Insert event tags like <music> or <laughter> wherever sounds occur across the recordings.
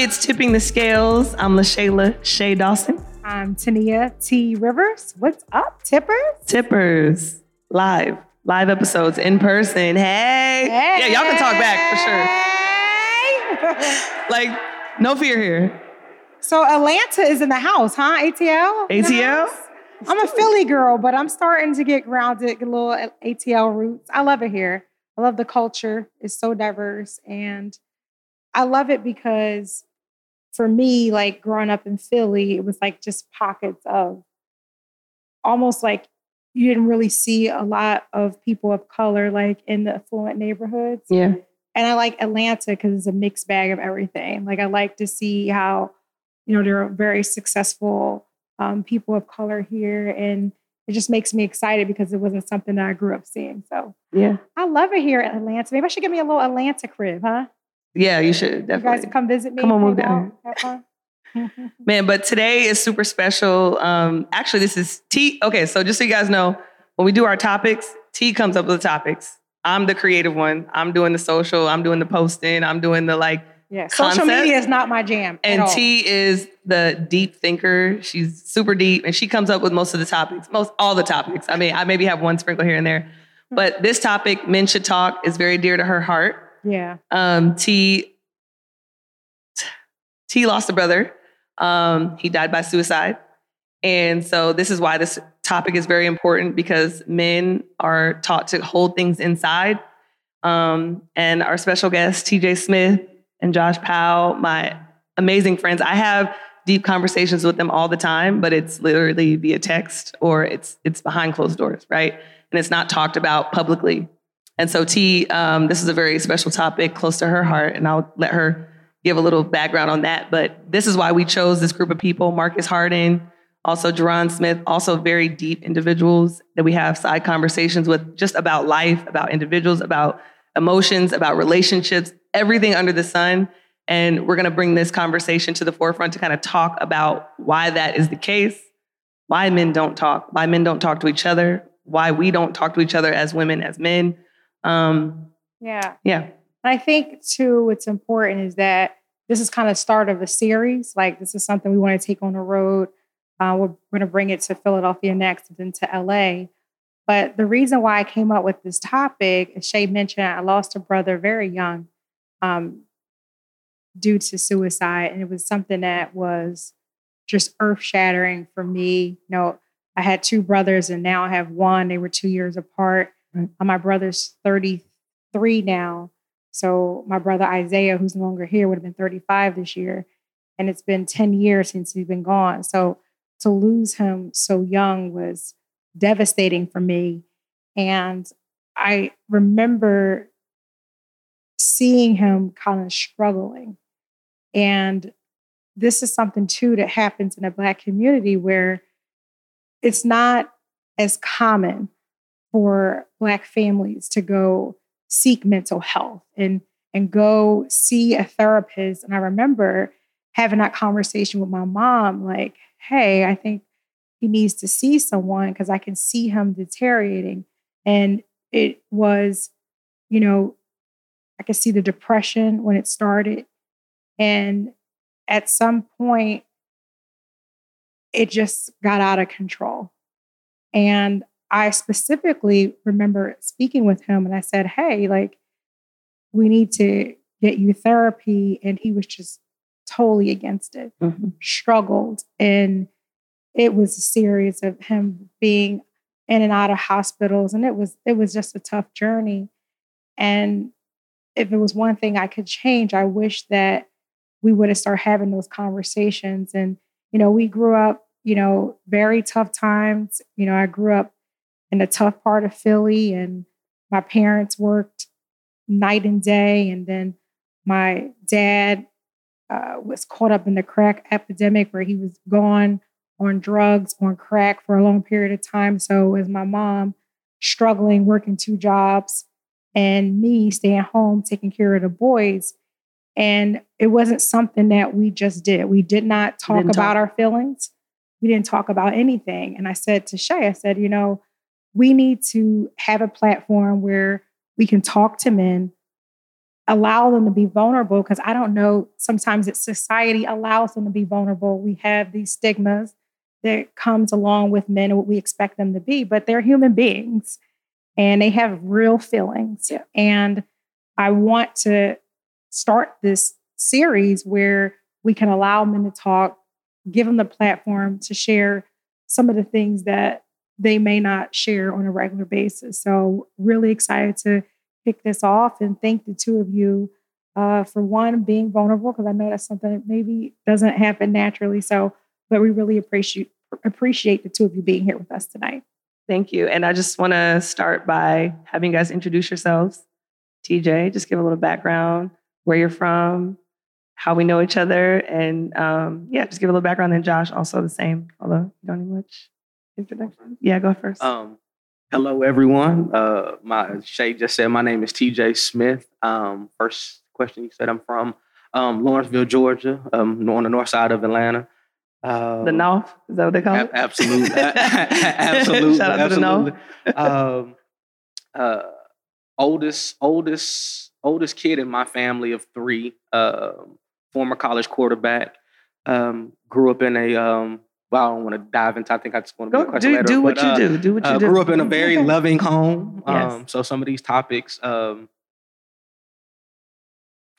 It's Tipping the Scales. I'm LaShayla Shay Dawson. I'm Tania T. Rivers. What's up, Tippers? Tippers, live, live episodes in person. Hey. Hey. Yeah, y'all can talk back for sure. Like, no fear here. so Atlanta is in the house, huh? ATL? ATL? I'm a Philly girl, but I'm starting to get grounded, get a little ATL roots. I love it here. I love the culture. It's so diverse. And I love it because for me, like growing up in Philly, it was like just pockets of almost like you didn't really see a lot of people of color like in the affluent neighborhoods. Yeah. And I like Atlanta because it's a mixed bag of everything. Like I like to see how, you know, there are very successful um, people of color here, and it just makes me excited because it wasn't something that I grew up seeing. So Yeah. I love it here in Atlanta. Maybe I should give me a little Atlanta crib, huh? Yeah, you should You definitely. guys come visit me. Come on, move down. <laughs> <laughs> Man, but today is super special. Um, actually, this is T. Okay, so just so you guys know, when we do our topics, T comes up with the topics. I'm the creative one. I'm doing the social. I'm doing the posting. I'm doing the like. yeah, social Concept. media is not my jam. And. T is the deep thinker. She's super deep, and she comes up with most of the topics, most all the topics. I mean, I maybe have one sprinkle here and there, but this topic, men should talk, is very dear to her heart. Yeah, Um, T T lost a brother. Um, he died by suicide. And so this is why this topic is very important because men are taught to hold things inside. Um, and our special guests, TJ Smith and Josh Powell, my amazing friends. I have deep conversations with them all the time, but it's literally via text or it's it's behind closed doors, right? And it's not talked about publicly. And so T, um, this is a very special topic close to her heart, and I'll let her give a little background on that. But this is why we chose this group of people: Marcus Harding, also Jerron Smith, also very deep individuals that we have side conversations with, just about life, about individuals, about emotions, about relationships, everything under the sun. And we're going to bring this conversation to the forefront to kind of talk about why that is the case, why men don't talk, why men don't talk to each other, why we don't talk to each other as women, as men. Um, yeah. yeah, And I think too, what's important is that this is kind of start of a series. Like this is something we want to take on the road. Uh, we're going to bring it to Philadelphia next, then to LA. But the reason why I came up with this topic, as Shay mentioned, I lost a brother very young um, due to suicide, and it was something that was just earth shattering for me. You know, I had two brothers, and now I have one. They were two years apart. Right. Uh, my brother's thirty three now. So my brother Isaiah, who's no longer here, would have been 35 this year. And it's been 10 years since he's been gone. So to lose him so young was devastating for me. And I remember seeing him kind of struggling. And this is something too that happens in a Black community where it's not as common for Black families to go seek mental health and and go see a therapist. And I remember having that conversation with my mom, like, hey, I think he needs to see someone because I can see him deteriorating. And it was, you know, I could see the depression when it started. And at some point, it just got out of control. And I specifically remember speaking with him and I said, Hey, like, we need to get you therapy. And he was just totally against it, Mhm. struggled. And it was a series of him being in and out of hospitals. And it was, it was just a tough journey. And if it was one thing I could change, I wish that we would have started having those conversations. And, you know, we grew up, you know, very tough times. You know, I grew up in a tough part of Philly, and my parents worked night and day. And then my dad uh, was caught up in the crack epidemic where he was gone on drugs, on crack for a long period of time. So, as my mom struggling, working two jobs, and me staying home, taking care of the boys. And it wasn't something that we just did. We did not talk about talk. our feelings. We didn't talk about anything. And I said to Shay, I said, you know, we need to have a platform where we can talk to men allow them to be vulnerable because I don't know, sometimes it's society allows them to be vulnerable. We have these stigmas that comes along with men and what we expect them to be, but they're human beings and they have real feelings. Yeah. And I want to start this series where we can allow men to talk, give them the platform to share some of the things that they may not share on a regular basis. So, really excited to kick this off and thank the two of you uh, for one being vulnerable because I know that's something that maybe doesn't happen naturally. So, but we really appreciate appreciate the two of you being here with us tonight. Thank you. And I just want to start by having you guys introduce yourselves. TJ, just give a little background, where you're from, how we know each other, and um, yeah, just give a little background. And Josh, also the same, although you don't need much introduction. Yeah, go first. Um, hello, everyone. Uh, my Shay just said my name is TJ Smith. Um, first question you said I'm from um, Lawrenceville, Georgia, um, on the north side of Atlanta. Um, the North, is that what they call a- it? absolutely, <laughs> absolutely, Shout out to the North. absolutely. um, uh, oldest, oldest, oldest kid in my family of three. Um, former college quarterback. Um, grew up in a. Um, well, I don't want to dive into. I think I just want to be a Go do, later, do what but, you uh, do. Do what you uh, do. grew up in a very loving home. Yes. Um, so some of these topics um,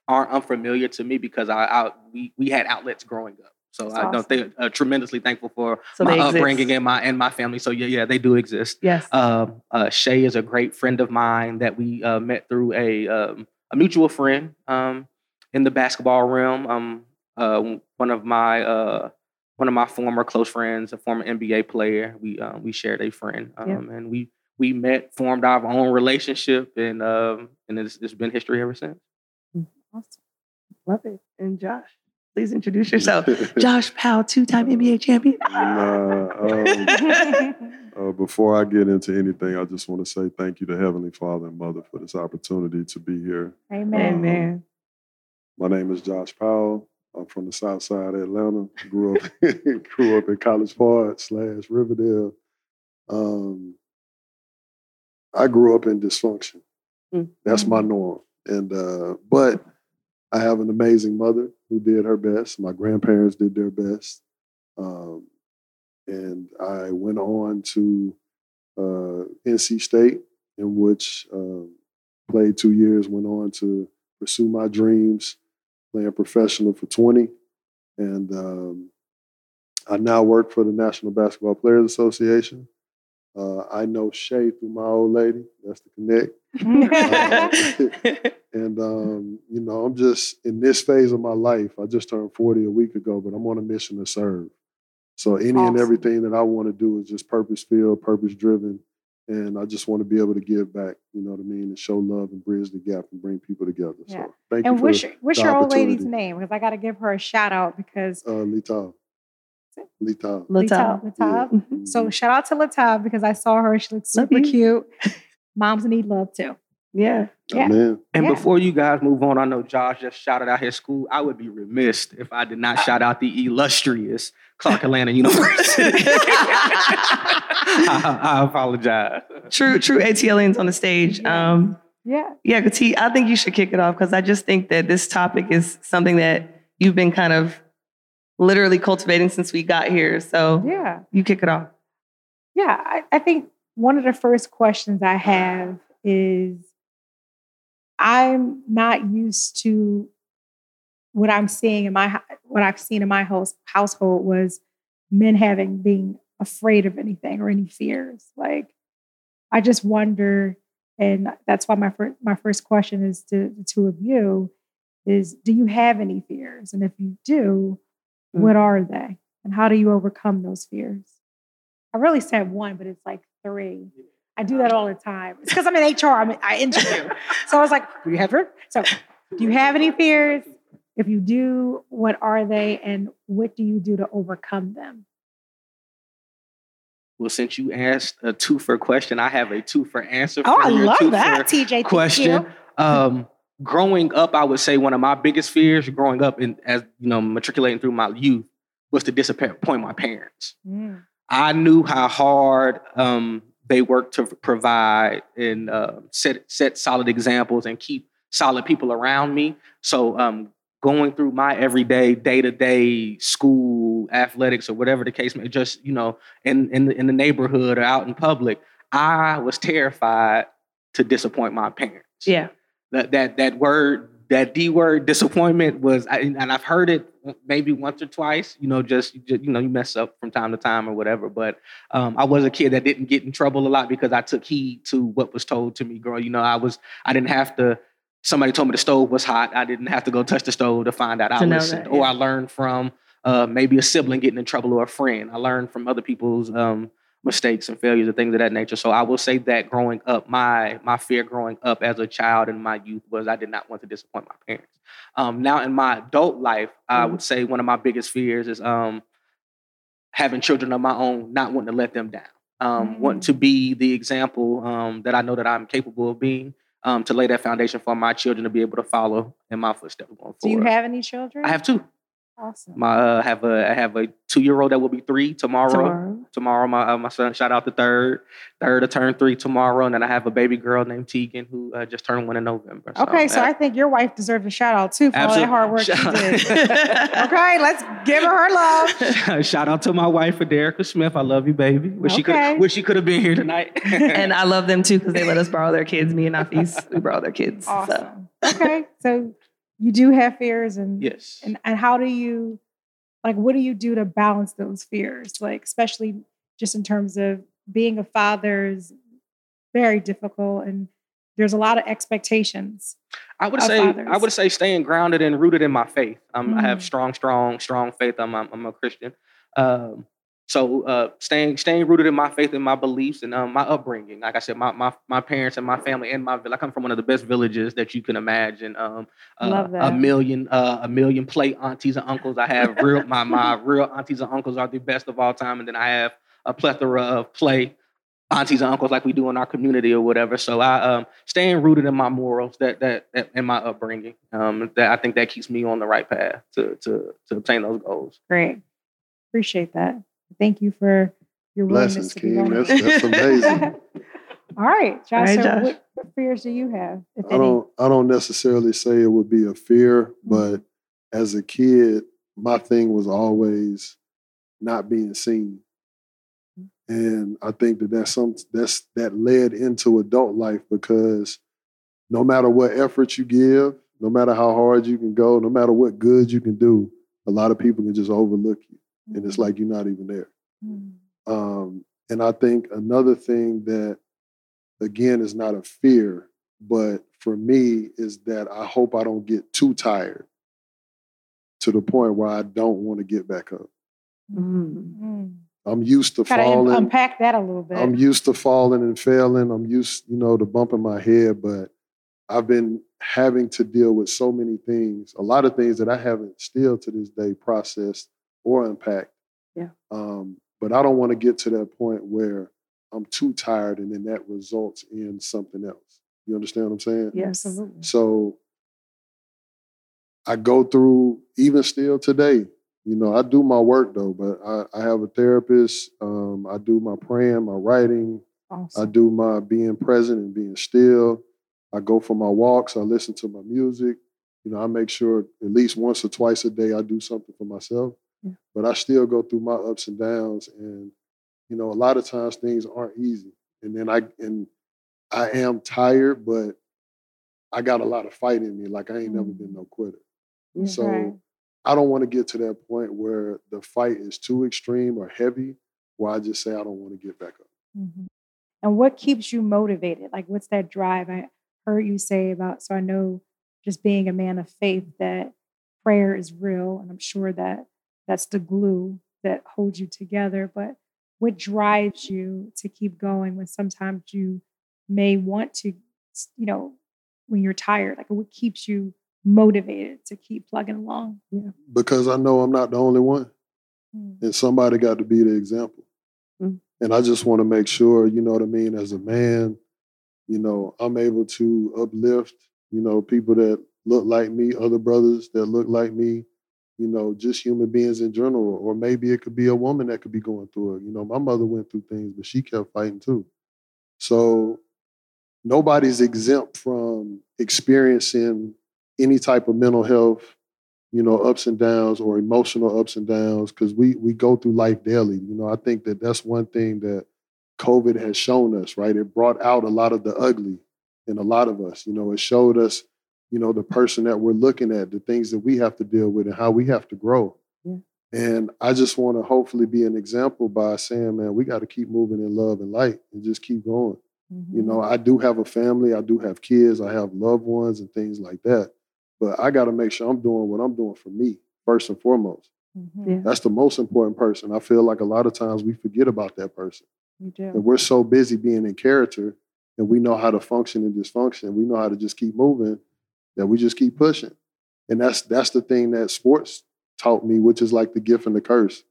aren't unfamiliar to me because I, I we we had outlets growing up. So That's I don't think uh, tremendously thankful for So my exist. upbringing and my and my family. So yeah, yeah, they do exist. Yes. Um, uh, Shay is a great friend of mine that we uh, met through a um, a mutual friend um, in the basketball realm. Um, uh, one of my uh, one of my former close friends, a former NBA player. We um, we shared a friend, um, Yeah. and we we met, formed our own relationship, and um, and it's, it's been history ever since. awesome. Love it. And Josh, please introduce yourself. <laughs> Josh Powell, two-time NBA champion. Nah, um, <laughs> uh, before I get into anything, I just want to say thank you to Heavenly Father and Mother for this opportunity to be here. Amen. Amen. My name is Josh Powell. I'm from the South Side of Atlanta. Grew up <laughs> grew up in College Park slash Riverdale. Um, I grew up in dysfunction. Mm. That's my norm. And uh, but I have an amazing mother who did her best. My grandparents did their best. Um, and I went on to uh, NC State, in which um, played two years. Went on to pursue my dreams, playing professional for 20. And um, I now work for the National Basketball Players Association. Uh, I know Shay through my old lady. That's the connect. <laughs> And um, you know, I'm just in this phase of my life. I just turned 40 a week ago, but I'm on a mission to serve. So any and everything that I want to do is just purpose filled, purpose driven. And I just want to be able to give back, you know what I mean, and show love and bridge the gap and bring people together. Yeah. So thank and you for what's your, what's your old lady's name? Because I got to give her a shout out because uh Lita. Lita. Latal. Latab. Yeah. So shout out to Latab because I saw her. She looks super cute. <laughs> Moms need love too. Yeah. Yeah. Amen. And Yeah. before you guys move on, I know Josh just shouted out his school. I would be remiss if I did not shout out the illustrious Clark Atlanta University. <laughs> I, I apologize. True, true ATLians on the stage. Um, Yeah. yeah, T, I think you should kick it off because I just think that this topic is something that you've been kind of literally cultivating since we got here. So Yeah. you kick it off. Yeah. I, I think one of the first questions I have is I'm not used to what I'm seeing in my what I've seen in my house, household was men having being afraid of anything or any fears. Like I just wonder, and that's why my first my first question is to the two of you is do you have any fears? And if you do, mm. what are they? And how do you overcome those fears? I really said one, but it's like three. I do that all the time. It's because I'm in HR. I'm, I interview. so I was like, do you have her? So do you have any fears? If you do, what are they? And what do you do to overcome them? Well, since you asked a two for question, I have a two for answer. Oh, I your love that, for TJ. Thank question. you. Um, growing up, I would say one of my biggest fears growing up and as you know, matriculating through my youth was to disappoint my parents. Mm. I knew how hard um, they work to provide and uh, set set solid examples and keep solid people around me. So um, going through my everyday, day to day school athletics or whatever the case may, just you know, in in the, in the neighborhood or out in public, I was terrified to disappoint my parents. Yeah. That that that word, that D word, disappointment was, and I've heard it maybe once or twice. You know, just, you know, you mess up from time to time or whatever. But um, I was a kid that didn't get in trouble a lot because I took heed to what was told to me. Girl, you know, I was I didn't have to somebody told me the stove was hot. I didn't have to go touch the stove to find out. I listened, that, yeah. or I learned from uh, maybe a sibling getting in trouble or a friend. I learned from other people's um, mistakes and failures and things of that nature. So I will say that growing up, my my fear growing up as a child in my youth was I did not want to disappoint my parents. Um, now in my adult life, mm-hmm. I would say one of my biggest fears is um, having children of my own, not wanting to let them down. Um, mm-hmm. Wanting to mm. be the example um, that I know that I'm capable of being, um, to lay that foundation for my children to be able to follow in my footsteps going forward. Do you have any children? I have two. Awesome. My uh, have a I have a two year old that will be three tomorrow. Tomorrow, tomorrow my uh, my son shout out the third, third to turn three tomorrow, and then I have a baby girl named Tegan who uh, just turned one in November. So, okay, so I think your wife deserves a shout out too for absolutely. all that hard work she did. <laughs> okay, let's give her her love. <laughs> shout out to my wife, Aderica Smith. I love you, baby. Wish okay. she could wish she could have been here tonight. <laughs> and I love them too because they let us borrow their kids. Me and Nafis, we borrow their kids. Awesome. So. Okay, so you do have fears and yes, and and how do you like what do you do to balance those fears like especially just in terms of being a father is very difficult and there's a lot of expectations i would say fathers. i would say staying grounded and rooted in my faith um, mm-hmm. i have mm. strong strong strong faith i'm, I'm, I'm a christian um, so uh, staying staying rooted in my faith and my beliefs and um, my upbringing. Like I said, my, my my parents and my family and my I come from one of the best villages that you can imagine. Um, uh, a million uh, a million play aunties and uncles. I have real my my real aunties and uncles are the best of all time, and then I have a plethora of play aunties and uncles like we do in our community or whatever. So I um, staying rooted in my morals that that, that in my upbringing. Um, that I think that keeps me on the right path to to to obtain those goals. Great, appreciate that. Thank you for your willingness Blessings, to be That's, that's amazing. <laughs> All right, Josh. Right, so Josh. What, what, fears do you have? I don't. I don't necessarily say it would be a fear, mm-hmm. but as a kid, my thing was always not being seen, and I think that that's some that's that led into adult life because no matter what effort you give, no matter how hard you can go, no matter what good you can do, a lot of people can just overlook you and it's like you're not even there. Mm. Um, and I think another thing that, again, is not a fear, but for me is that I hope I don't get too tired to the point where I don't want to get back up. Mm. I'm used to Gotta falling. Unpack that a little bit. I'm used to falling and failing. I'm used, you know, to bumping my head, but I've been having to deal with so many things, a lot of things that I haven't still to this day processed or impact. Yeah. Um, but I don't want to get to that point where I'm too tired and then that results in something else. You understand what I'm saying? Yes. Absolutely. So I go through even still today. You know, I do my work though, but I, I have a therapist. Um, I do my praying, my writing. Awesome. I do my being present and being still. I go for my walks. I listen to my music. You know, I make sure at least once or twice a day I do something for myself. But I still go through my ups and downs, and you know, a lot of times things aren't easy. And then I and I am tired, but I got a lot of fight in me. Like I ain't mm-hmm. never been mm. no quitter. so. I don't want to get to that point where the fight is too extreme or heavy, where I just say I don't want to get back up. Mm-hmm. And what keeps you motivated? Like, what's that drive? I heard you say about, so I know just being a man of faith that prayer is real. And I'm sure that that's the glue that holds you together. But what drives you to keep going when sometimes you may want to, you know, when you're tired? Like what keeps you motivated to keep plugging along? Yeah. Because I know I'm not the only one. Mm. And somebody got to be the example. Mm. And I just want to make sure, you know what I mean, as a man, you know, I'm able to uplift, you know, people that look like me, other brothers that look like me, you know, just human beings in general. Or maybe it could be a woman that could be going through it. You know, my mother went through things, but she kept fighting too. So nobody's exempt from experiencing any type of mental health, you know, ups and downs or emotional ups and downs because we we go through life daily. You know, I think that that's one thing that COVID has shown us. Right, it brought out a lot of the ugly in a lot of us. You know, it showed us, you know, the person that we're looking at, the things that we have to deal with, and how we have to grow. Yeah. And I just want to hopefully be an example by saying, man, we got to keep moving in love and light and just keep going. Mm-hmm. You know, I do have a family, I do have kids, I have loved ones and things like that. But I got to make sure I'm doing what I'm doing for me first and foremost. Mhm. Yeah. That's the most important person. I feel like a lot of times we forget about that person. You do. And we're so busy being in character and we know how to function and dysfunction. We know how to just keep moving that we just keep pushing. And that's that's the thing that sports taught me, which is like the gift and the curse.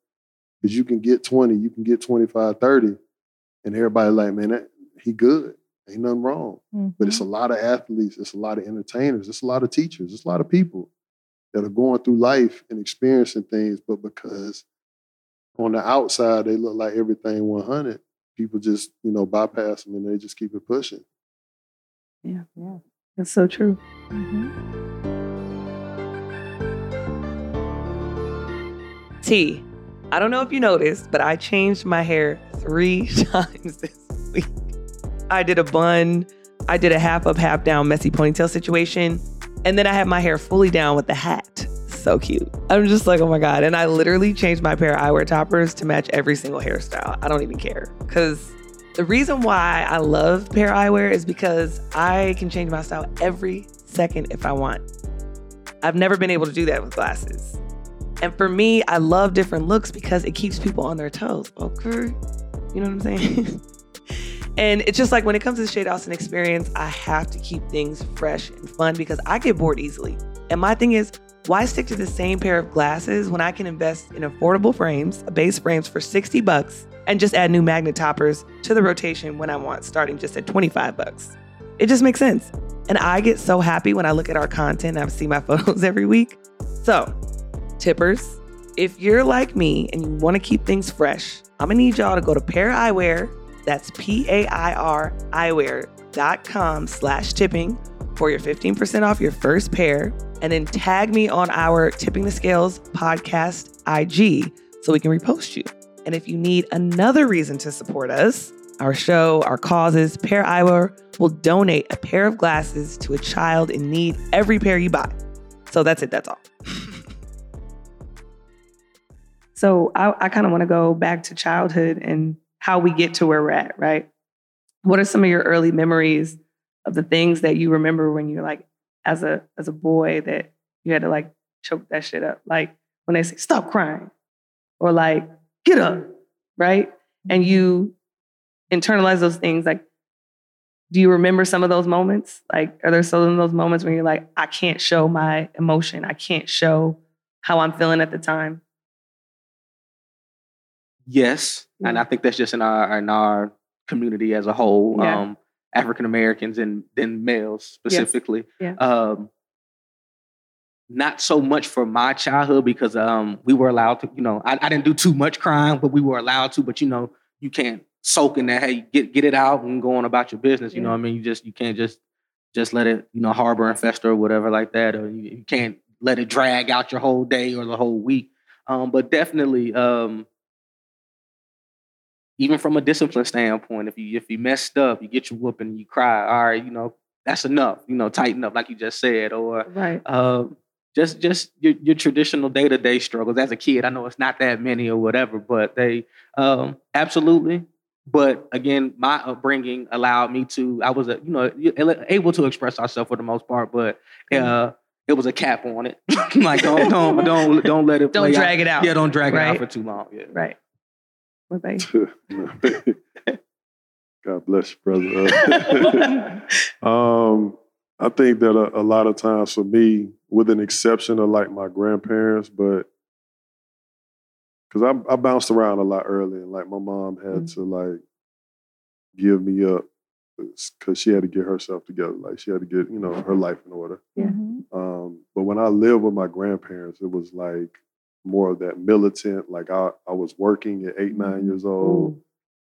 Because you can get 20, you can get 25, 30, and everybody like, man, that, he good. Ain't nothing wrong. But it's mm-hmm. a lot of athletes, it's a lot of entertainers, it's a lot of teachers, it's a lot of people that are going through life and experiencing things, but because on the outside they look like everything 100, people just, you know, bypass them and they just keep it pushing. Yeah. Yeah. That's so true. Mhm. T, I don't know if you noticed, but I changed my hair three <laughs> times this week. I did a bun, I did a half up, half down messy ponytail situation, and then I had my hair fully down with the hat. So cute. I'm just like, oh my God. And I literally changed my pair of eyewear toppers to match every single hairstyle. I don't even care. Because the reason why I love pair eyewear is because I can change my style every second if I want. I've never been able to do that with glasses. And for me, I love different looks because it keeps people on their toes. Okay. You know what I'm saying? <laughs> and it's just like when it comes to the Shay Dawson experience, I have to keep things fresh and fun because I get bored easily. And my thing is, why stick to the same pair of glasses when I can invest in affordable frames, base frames for 60 bucks, and just add new magnet toppers to the rotation when I want, starting just at 25 bucks? It just makes sense. And I get so happy when I look at our content I see my <laughs> photos every week. So, tippers, if you're like me and you want to keep things fresh, I'm gonna need y'all to go to Pair Eyewear. That's P-A-I-R eyewear.com slash tipping for your 15% off your first pair. And then tag me on our Tipping the Scales podcast IG so we can repost you. And if you need another reason to support us, our show, our causes, Pair Eyewear will donate a pair of glasses to a child in need every pair you buy. So that's it, that's all. <laughs> so I, I kind of want to go back to childhood and how we get to where we're at, right? What are some of your early memories of the things that you remember when you're like as a as a boy that you had to like choke that shit up? Like when they say stop crying or like get up, right? And you internalize those things like do you remember some of those moments? Like, are there some of those moments when you're like, I can't show my emotion. I can't show how I'm feeling at the time? Yes, and I think that's just in our in our community as a whole, Yeah. um, African Americans and then males specifically. Yeah. Um, not so much for my childhood because um, we were allowed to, you know, I, I didn't do too much crime, but we were allowed to. But you know, you can't soak in that. Hey, get get it out and go on about your business. You know Yeah. what I mean? You just you can't just just let it, you know, harbor and fester or whatever like that, or you, you can't let it drag out your whole day or the whole week. Um, but definitely, um, even from a discipline standpoint, if you if you messed up, you get your whooping, you cry. All right, you know that's enough. You know, tighten up, like you just said, or Right. um, just just your, your traditional day to day struggles as a kid. I know it's not that many or whatever, but they um, absolutely. But again, my upbringing allowed me to. I was a you know able to express myself for the most part, but uh, it was a cap on it. <laughs> like don't don't <laughs> don't don't let it Don't play out. drag it out. Yeah, don't drag it out for too long. Yeah. Right. What about you? <laughs> God bless you, brother. um, I think that a, a lot of times for me, with an exception of like my grandparents, but because I, I bounced around a lot early, and like my mom had Mm. to like give me up because she had to get herself together. Like she had to get you know her life in order. Yeah. Mhm. Um, but when I lived with my grandparents, it was like more of that militant. Like I, I was working at eight, nine years old.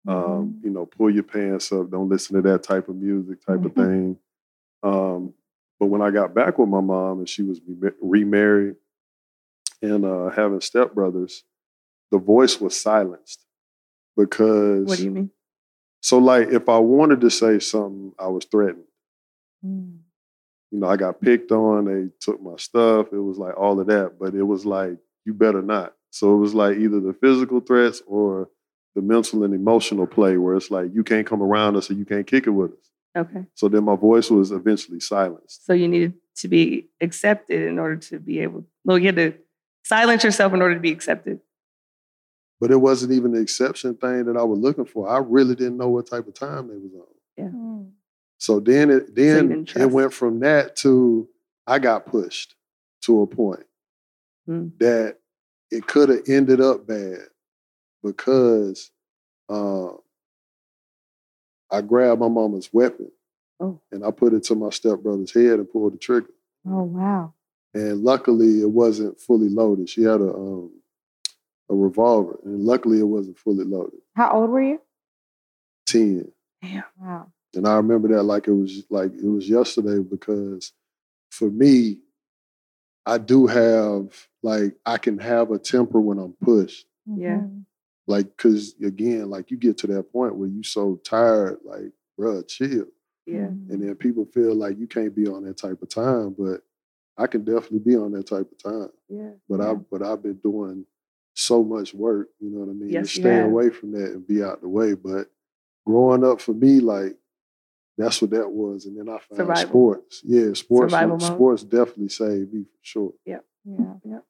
Um, you know, pull your pants up, don't listen to that type of music, type of thing. Um, but when I got back with my mom and she was re- remarried and uh, having stepbrothers, the voice was silenced because What do you mean? so like if I wanted to say something, I was threatened. Mm. You know, I got picked on, they took my stuff, it was like all of that, but it was like, you better not. So it was like either the physical threats or the mental and emotional play where it's like you can't come around us or you can't kick it with us. Okay. So then my voice was eventually silenced. So you needed to be accepted in order to be able. Well, you had to silence yourself in order to be accepted. But it wasn't even the exception thing that I was looking for. I really didn't know what type of time they was on. Mm. So then it then didn't it went from that to I got pushed to a point Hmm. that it could have ended up bad because uh, I grabbed my mama's weapon Oh. and I put it to my stepbrother's head and pulled the trigger. Oh wow. And luckily, it wasn't fully loaded. She had a um, a revolver, and luckily, it wasn't fully loaded. How old were you? Ten. Damn, Wow. And I remember that like it was like it was yesterday because for me, I do have like I can have a temper when I'm pushed. Yeah. Like, cause again, like you get to that point where you so tired, like, bruh, chill. Yeah. And then people feel like you can't be on that type of time, but I can definitely be on that type of time. Yeah. But I but I've been doing so much work, you know what I mean? Yes, stay have. away from that and be out the way. But growing up for me, like that's what that was. And then I found Survival. sports. Yeah, sports sports definitely saved me for sure. Yeah. Yeah.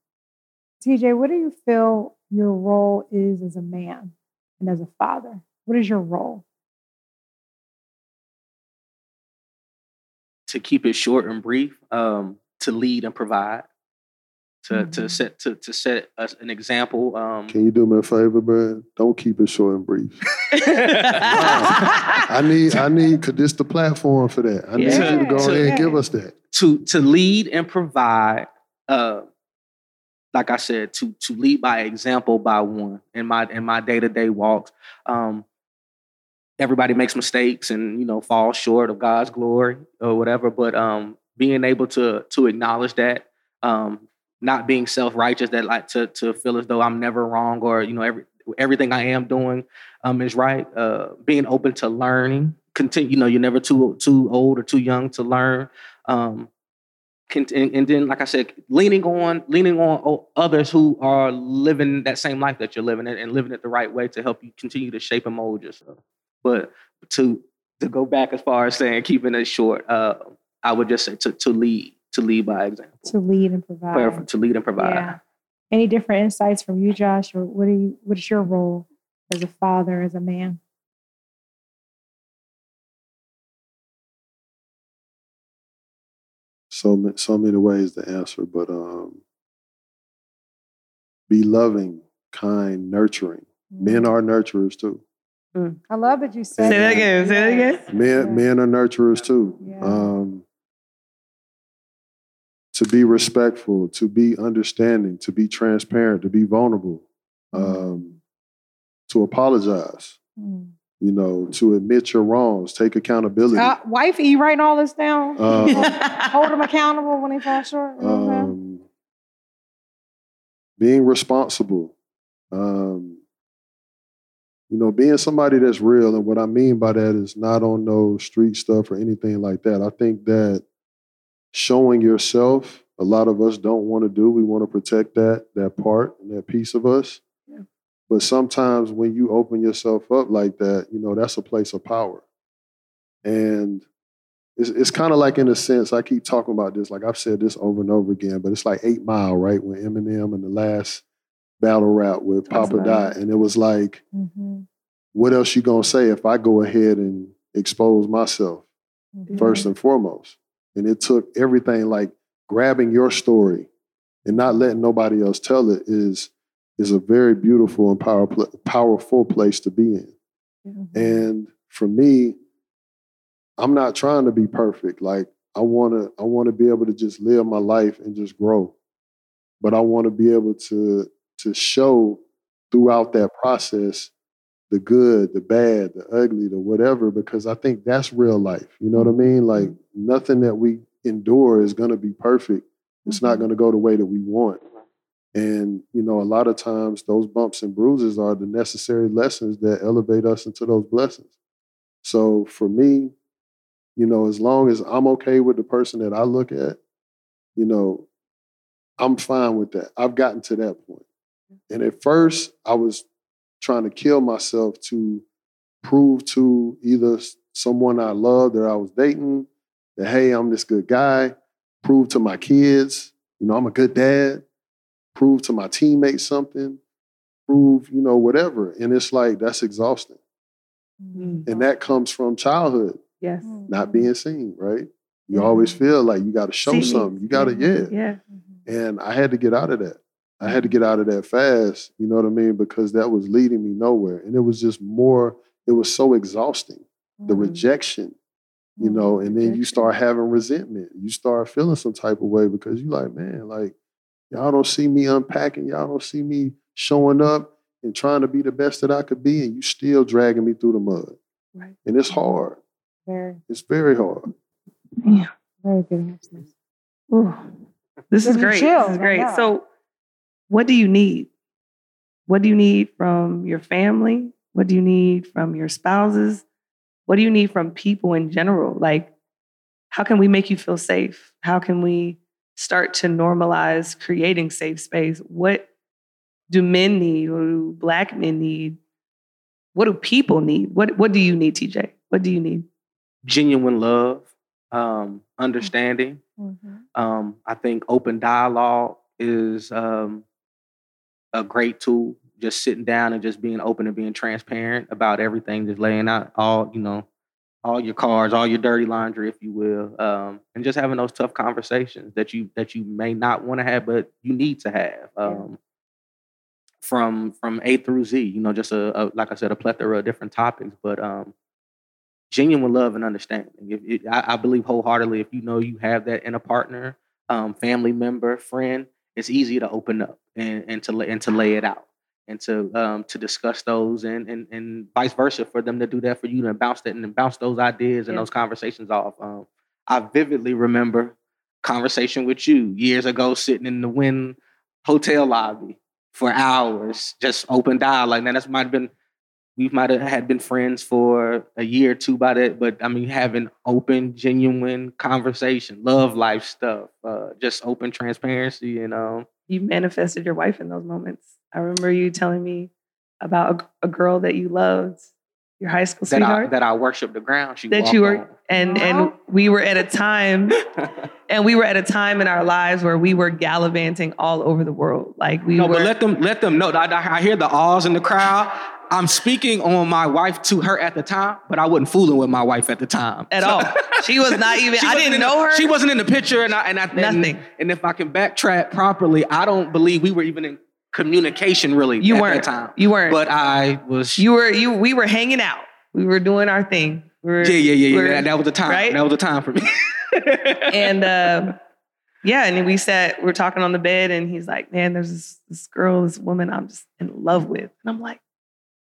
TJ, what do you feel your role is as a man and as a father? What is your role? to keep it short and brief, um, to lead and provide, to to Mhm. set to to set us an example. Um, Can you do me a favor, man? Don't keep it short and brief. <laughs> I need I need cause this the platform for that. I need you to go To- ahead and give us that. to to lead and provide uh like I said to to lead by example by one in my in my day-to-day walks. Um everybody makes mistakes and you know fall short of God's glory or whatever but um being able to to acknowledge that um not being self-righteous that like to to feel as though I'm never wrong or you know every everything I am doing um is right uh being open to learning continue you know you're never too too old or too young to learn um and, and then like i said leaning on leaning on others who are living that same life that you're living and, and living it the right way to help you continue to shape and mold yourself but to to go back as far as saying keeping it short uh i would just say to, to lead to lead by example To lead and provide. To lead and provide Yeah. Any different insights from you, Josh, or what do you what is your role as a father, as a man? So so many ways to answer, but um, be loving, kind, nurturing. Men are nurturers too. I love that you Say said that again. Say that again. Men Yeah. men are nurturers too. Yeah. Um, to be respectful, to be understanding, to be transparent, to be vulnerable, um, to apologize. You know, to admit your wrongs, take accountability. Uh, wife, are you writing all this down? Uh, <laughs> Hold them <laughs> accountable when they fall short. Okay. um, being responsible, um, you know, being somebody that's real. And what I mean by that is not on no street stuff or anything like that. I think that showing yourself, a lot of us don't want to do. We want to protect that that part and that piece of us. But sometimes when you open yourself up like that, you know, that's a place of power. And it's, it's kind of like in a sense, I keep talking about this, like I've said this over and over again, but it's like Eight Mile, right? When Eminem and the last battle rap with Papa Doc, and it was like, Mhm. what else you gonna say if I go ahead and expose myself Mhm. first and foremost? And it took everything like grabbing your story and not letting nobody else tell it is is a very beautiful and power, powerful place to be in. Mhm. And for me, I'm not trying to be perfect. Like I want to I want to be able to just live my life and just grow. But I want to be able to to show throughout that process the good, the bad, the ugly, the whatever, because I think that's real life. You know what I mean? Like nothing that we endure is going to be perfect. It's not going to go the way that we want. And, you know, a lot of times those bumps and bruises are the necessary lessons that elevate us into those blessings. So for me, you know, as long as I'm okay with the person that I look at, you know, I'm fine with that. I've gotten to that point. And at first, I was trying to kill myself to prove to either someone I loved that I was dating that, hey, I'm this good guy, prove to my kids, you know, I'm a good dad, prove to my teammates something, prove, you know, whatever. And it's like, that's exhausting. Mm. And that comes from childhood, Yes. not mm-hmm. being seen, right? You Yeah. always mm-hmm. feel like you got to show See me. something. You got to, yeah. Yeah. And I had to get out of that. I had to get out of that fast, you know what I mean? Because that was leading me nowhere. And it was just more, it was so exhausting. The Mm. rejection, you know, and then you start having resentment. You start feeling some type of way because you're like, man, like, y'all don't see me unpacking, y'all don't see me showing up and trying to be the best that I could be, and you still dragging me through the mud. Right. And it's hard. Very, It's very hard. Yeah. very good. Ooh. This is great. chills, This is great. know. So, what do you need? What do you need from your family? What do you need from your spouses? What do you need from people in general? Like, how can we make you feel safe? How can we start to normalize creating safe space? What do men need? What do black men need? What do people need? What What do you need, TJ? What do you need? Genuine love, um, understanding. Mhm. Um, I think open dialogue is um, a great tool. Just sitting down and just being open and being transparent about everything, just laying out all you know, all your cards, all your dirty laundry, if you will, um, and just having those tough conversations that you that you may not want to have, but you need to have. Um, From from A through Z, you know, just a, a like I said, a plethora of different topics, but um, genuine love and understanding. If, if, I, I believe wholeheartedly, if you know you have that in a partner, um, family member, friend, it's easy to open up and, and to lay- and to lay it out and to um, to discuss those and, and and vice versa for them to do that for you and bounce that and bounce those ideas and Yeah. those conversations off. Um, I vividly remember conversation with you years ago, sitting in the Wynn hotel lobby for hours, just open dialogue. Now that's might have been we might have had been friends for a year or two by that, but I mean having open, genuine conversation, love life stuff, uh, just open transparency and um you manifested your wife in those moments. I remember you telling me about a, a girl that you loved, your high school that I sweetheart, that I worship the ground. She that you were, walked and and we were at a time, <laughs> and we were at a time in our lives where we were gallivanting all over the world. Like we no, were. but let them let them know. I, I I hear the ahs in the crowd. I'm speaking on my wife to her at the time, but I wasn't fooling with my wife at the time At So- all. She was not <laughs> even- I didn't in the- know her. She wasn't in the picture, and I and I and- Nothing. And, if I can backtrack properly, I don't believe we were even in communication really you at weren't. time. You weren't. But I was. you were. You. We were hanging out. We were doing our thing. We were, yeah, yeah, yeah, yeah. That, that was the time. right? That was the time for me. <laughs> and um, yeah, and we sat, we are talking on the bed, and he's like, "Man, there's this, this girl, this woman I'm just in love with," and I'm like,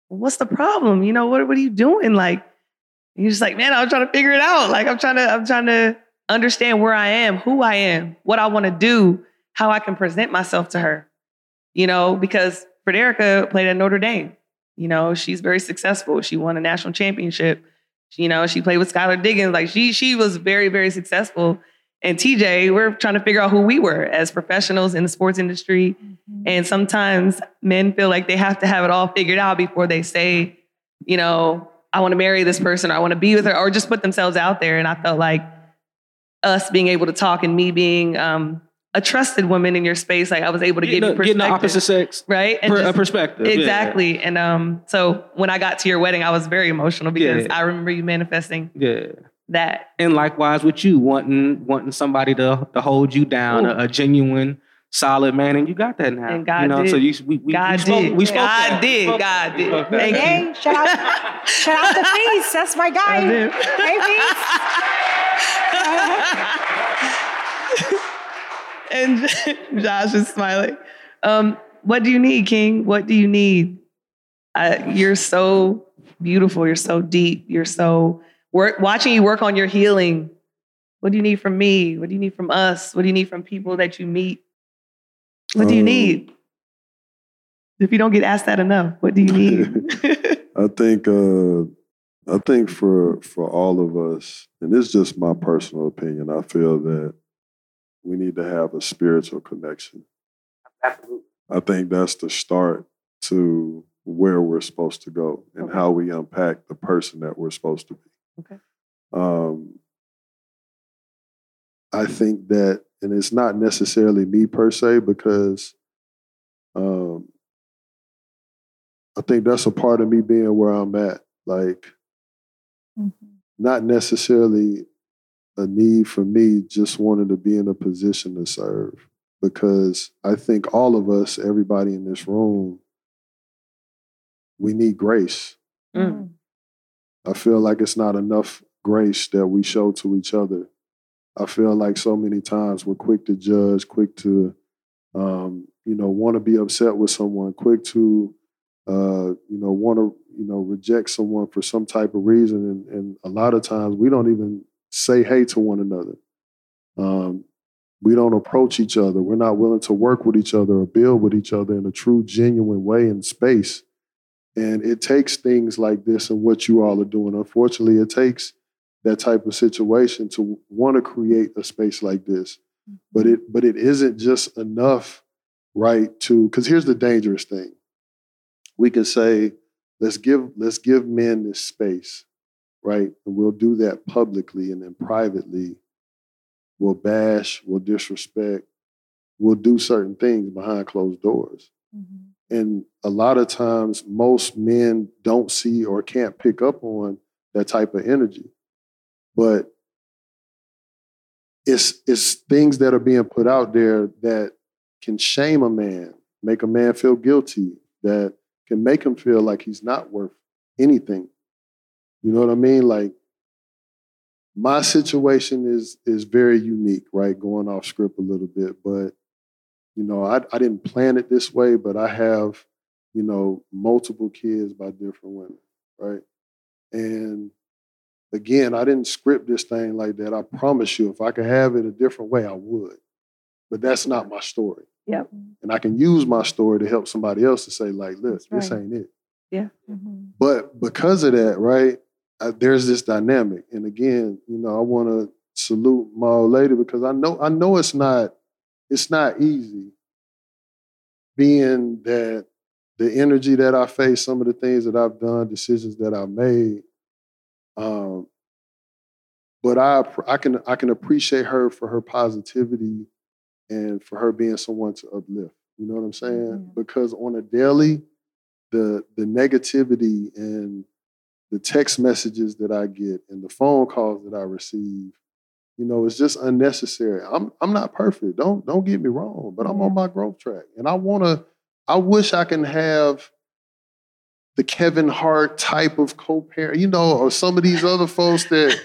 well, "What's the problem? You know, what what are you doing?" Like, he's just like, "Man, I'm trying to figure it out. Like, I'm trying to, I'm trying to understand where I am, who I am, what I want to do, how I can present myself to her." You know, because Frederica played at Notre Dame. You know, she's very successful. She won a national championship. You know, she played with Skylar Diggins. Like she she was very very successful. And TJ, we're trying to figure out who we were as professionals in the sports industry. And sometimes men feel like they have to have it all figured out before they say, you know, I want to marry this person or I want to be with her or just put themselves out there. And I felt like us being able to talk and me being um, a trusted woman in your space, like I was able to give getting, you the, getting the opposite sex Right? And per, a just- perspective. yeah. Exactly. And um, so when I got to your wedding, I was very emotional because Yeah. I remember you manifesting Yeah. that. And likewise with you, wanting wanting somebody to to hold you down, a, a genuine, solid man, and you got that now. And God you know, did. So you, we, we, God we spoke, did. We spoke God that. Did. spoke God that. Did. Thank you. Hey, shout out, shout out to <laughs> Feast. That's my guy. Hey, Feast. And <laughs> Josh is smiling. Um, what do you need, King? What do you need? I, you're so beautiful. You're so deep. You're so work. Watching you work on your healing. What do you need from me? What do you need from us? What do you need from people that you meet? What do you Um, need? If you don't get asked that enough, what do you <laughs> need? I think uh, I think for for all of us, and it's just my personal opinion, I feel that we need to have a spiritual connection. Absolutely. I think that's the start to where we're supposed to go and Okay. how we unpack the person that we're supposed to be. Okay. Um, I think that, and it's not necessarily me per se, because um, I think that's a part of me being where I'm at. Like, Mhm. not necessarily a need for me, just wanting to be in a position to serve. Because I think all of us, everybody in this room, we need grace. Mm. I feel like it's not enough grace that we show to each other. I feel like so many times we're quick to judge, quick to, um, you know, want to be upset with someone, quick to, uh, you know, want to, you know, reject someone for some type of reason, and, and a lot of times we don't even say hey to one another. Um, we don't approach each other. We're not willing to work with each other or build with each other in a true, genuine way in space. And it takes things like this and what you all are doing. Unfortunately, it takes that type of situation to want to create a space like this. But it but it isn't just enough, right? To because here's the dangerous thing. We can say, let's give let's give men this space, right? And we'll do that publicly and then privately. We'll bash, we'll disrespect, we'll do certain things behind closed doors. Mhm. And a lot of times, most men don't see or can't pick up on that type of energy. But it's, it's things that are being put out there that can shame a man, make a man feel guilty, that can make him feel like he's not worth anything. You know what I mean? Like, my situation is is very unique, right? Going off script a little bit, but you know, I, I didn't plan it this way, but I have, you know, multiple kids by different women, right? And again, I didn't script this thing like that. I promise you, if I could have it a different way, I would. But that's not my story. Yep. And I can use my story to help somebody else to say, like, look, That's this ain't it. Mhm. But because of that, right, uh, there's this dynamic. And again, you know, I want to salute my old lady because I know I know it's not it's not easy being that the energy that I face, some of the things that I've done, decisions that I've made. Um, but I I can I can appreciate her for her positivity and for her being someone to uplift. You know what I'm saying? Yeah. Because on a daily, the the negativity and the text messages that I get and the phone calls that I receive, you know, it's just unnecessary. I'm I'm not perfect. Don't don't get me wrong, but I'm on mm-hmm. my growth track. And I wanna, I wish I can have the Kevin Hart type of co-parent, you know, or some of these other folks that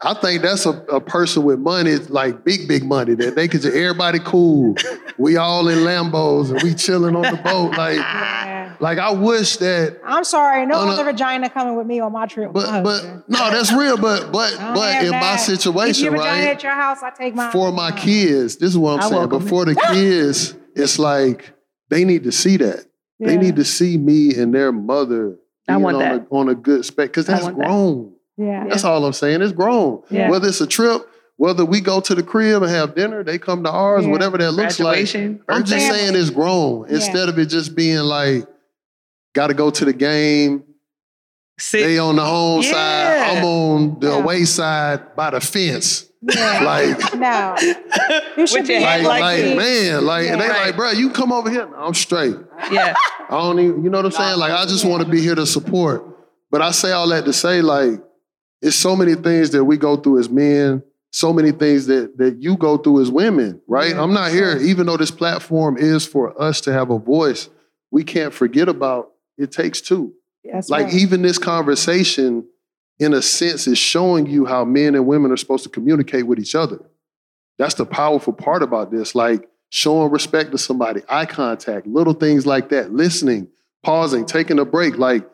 I think that's a, a person with money, like big, big money, that they could just everybody cool. We all in Lambos and we chilling on the boat. Like. <laughs> like I wish that I'm sorry, no no. other vagina coming with me on my trip. but but no, that's real. But but but in my that. Leave situation, your vagina right? at your house. I take mine. For my kids, this is what I'm I saying. welcome But for the <laughs> kids, it's like they need to see that. They need to see me and their mother I want on, that. A, on a good spec because that's want that. grown. Yeah. That's all I'm saying. It's grown. Yeah. Whether it's a trip, whether we go to the crib and have dinner, they come to ours, Yeah. whatever that looks like. Graduation. I'm just saying it's grown Yeah. instead of it just being like, got to go to the game. Sit- They on the home Yeah. side. I'm on the Yeah. away side by the fence. Yeah. <laughs> Like, <laughs> no. You should be your like, like, like, me. man, like, and they Yeah. like, bro, you come over here. No, I'm straight. yeah. <laughs> I don't even, you know what I'm saying? Like, I just want to be here to support. But I say all that to say, like, it's so many things that we go through as men, so many things that that you go through as women, right? Yeah, I'm not here, even though this platform is for us to have a voice, we can't forget about it takes two. That's Like right. even this conversation, in a sense, is showing you how men and women are supposed to communicate with each other. That's the powerful part about this. Like showing respect to somebody, eye contact, little things like that, listening, pausing, taking a break, like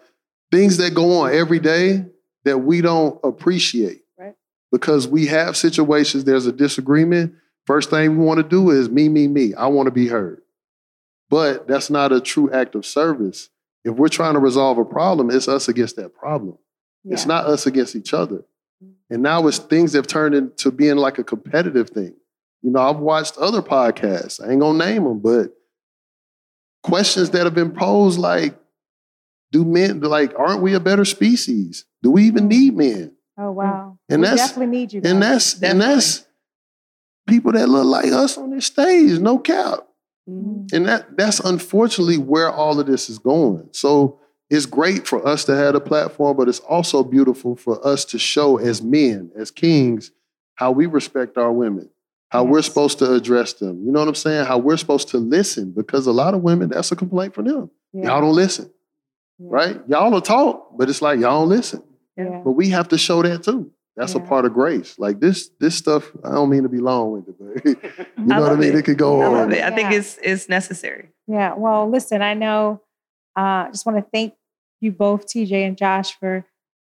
things that go on every day that we don't appreciate. Right. Because we have situations, there's a disagreement. First thing we want to do is me, me, me. I want to be heard. But that's not a true act of service. If we're trying to resolve a problem, it's us against that problem. It's not us against each other. Mm-hmm. And now it's things have turned into being like a competitive thing. You know, I've watched other podcasts. I ain't gonna name them, but questions that have been posed like, do men like aren't we a better species? Do we even need men? Oh wow. And we that's- definitely need you. And guys. that's and that's people that look like us on this stage, no cap. Mhm. And that that's unfortunately where all of this is going. So it's great for us to have a platform, but it's also beautiful for us to show as men, as kings, how we respect our women, how we're supposed to address them. You know what I'm saying? How we're supposed to listen, because a lot of women, that's a complaint for them. yeah. Y'all don't listen, yeah. right? Y'all will talk, but it's like y'all don't listen. Yeah. But we have to show that too. That's a part of grace. Like this, this stuff. I don't mean to be long winded, but <laughs> you I <laughs> know what I mean. it. It could go I on. love it. I think it's it's necessary. Yeah. Well, listen, I know. I uh, just want to thank you both, TJ and Josh, for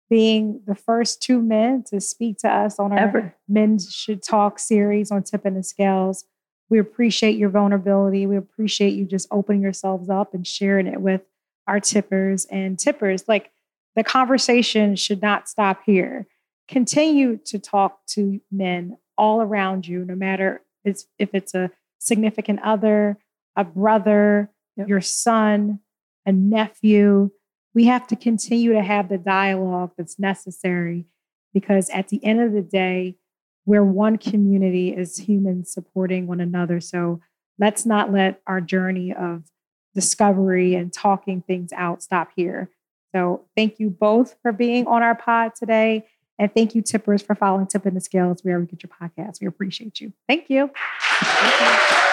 being the first two men to speak to us on our Ever. Men Should Talk series on Tipping the Scales. We appreciate your vulnerability. We appreciate you just opening yourselves up and sharing it with our tippers and tippers. Like the conversation should not stop here. Continue to talk to men all around you, no matter if it's a significant other, a brother, Yep. your son, a nephew. We have to continue to have the dialogue that's necessary because at the end of the day, we're one community as humans supporting one another. So let's not let our journey of discovery and talking things out stop here. So thank you both for being on our pod today. And thank you, tippers, for following Tipping the Scales wherever you get your podcast. We appreciate you. Thank you. Thank you.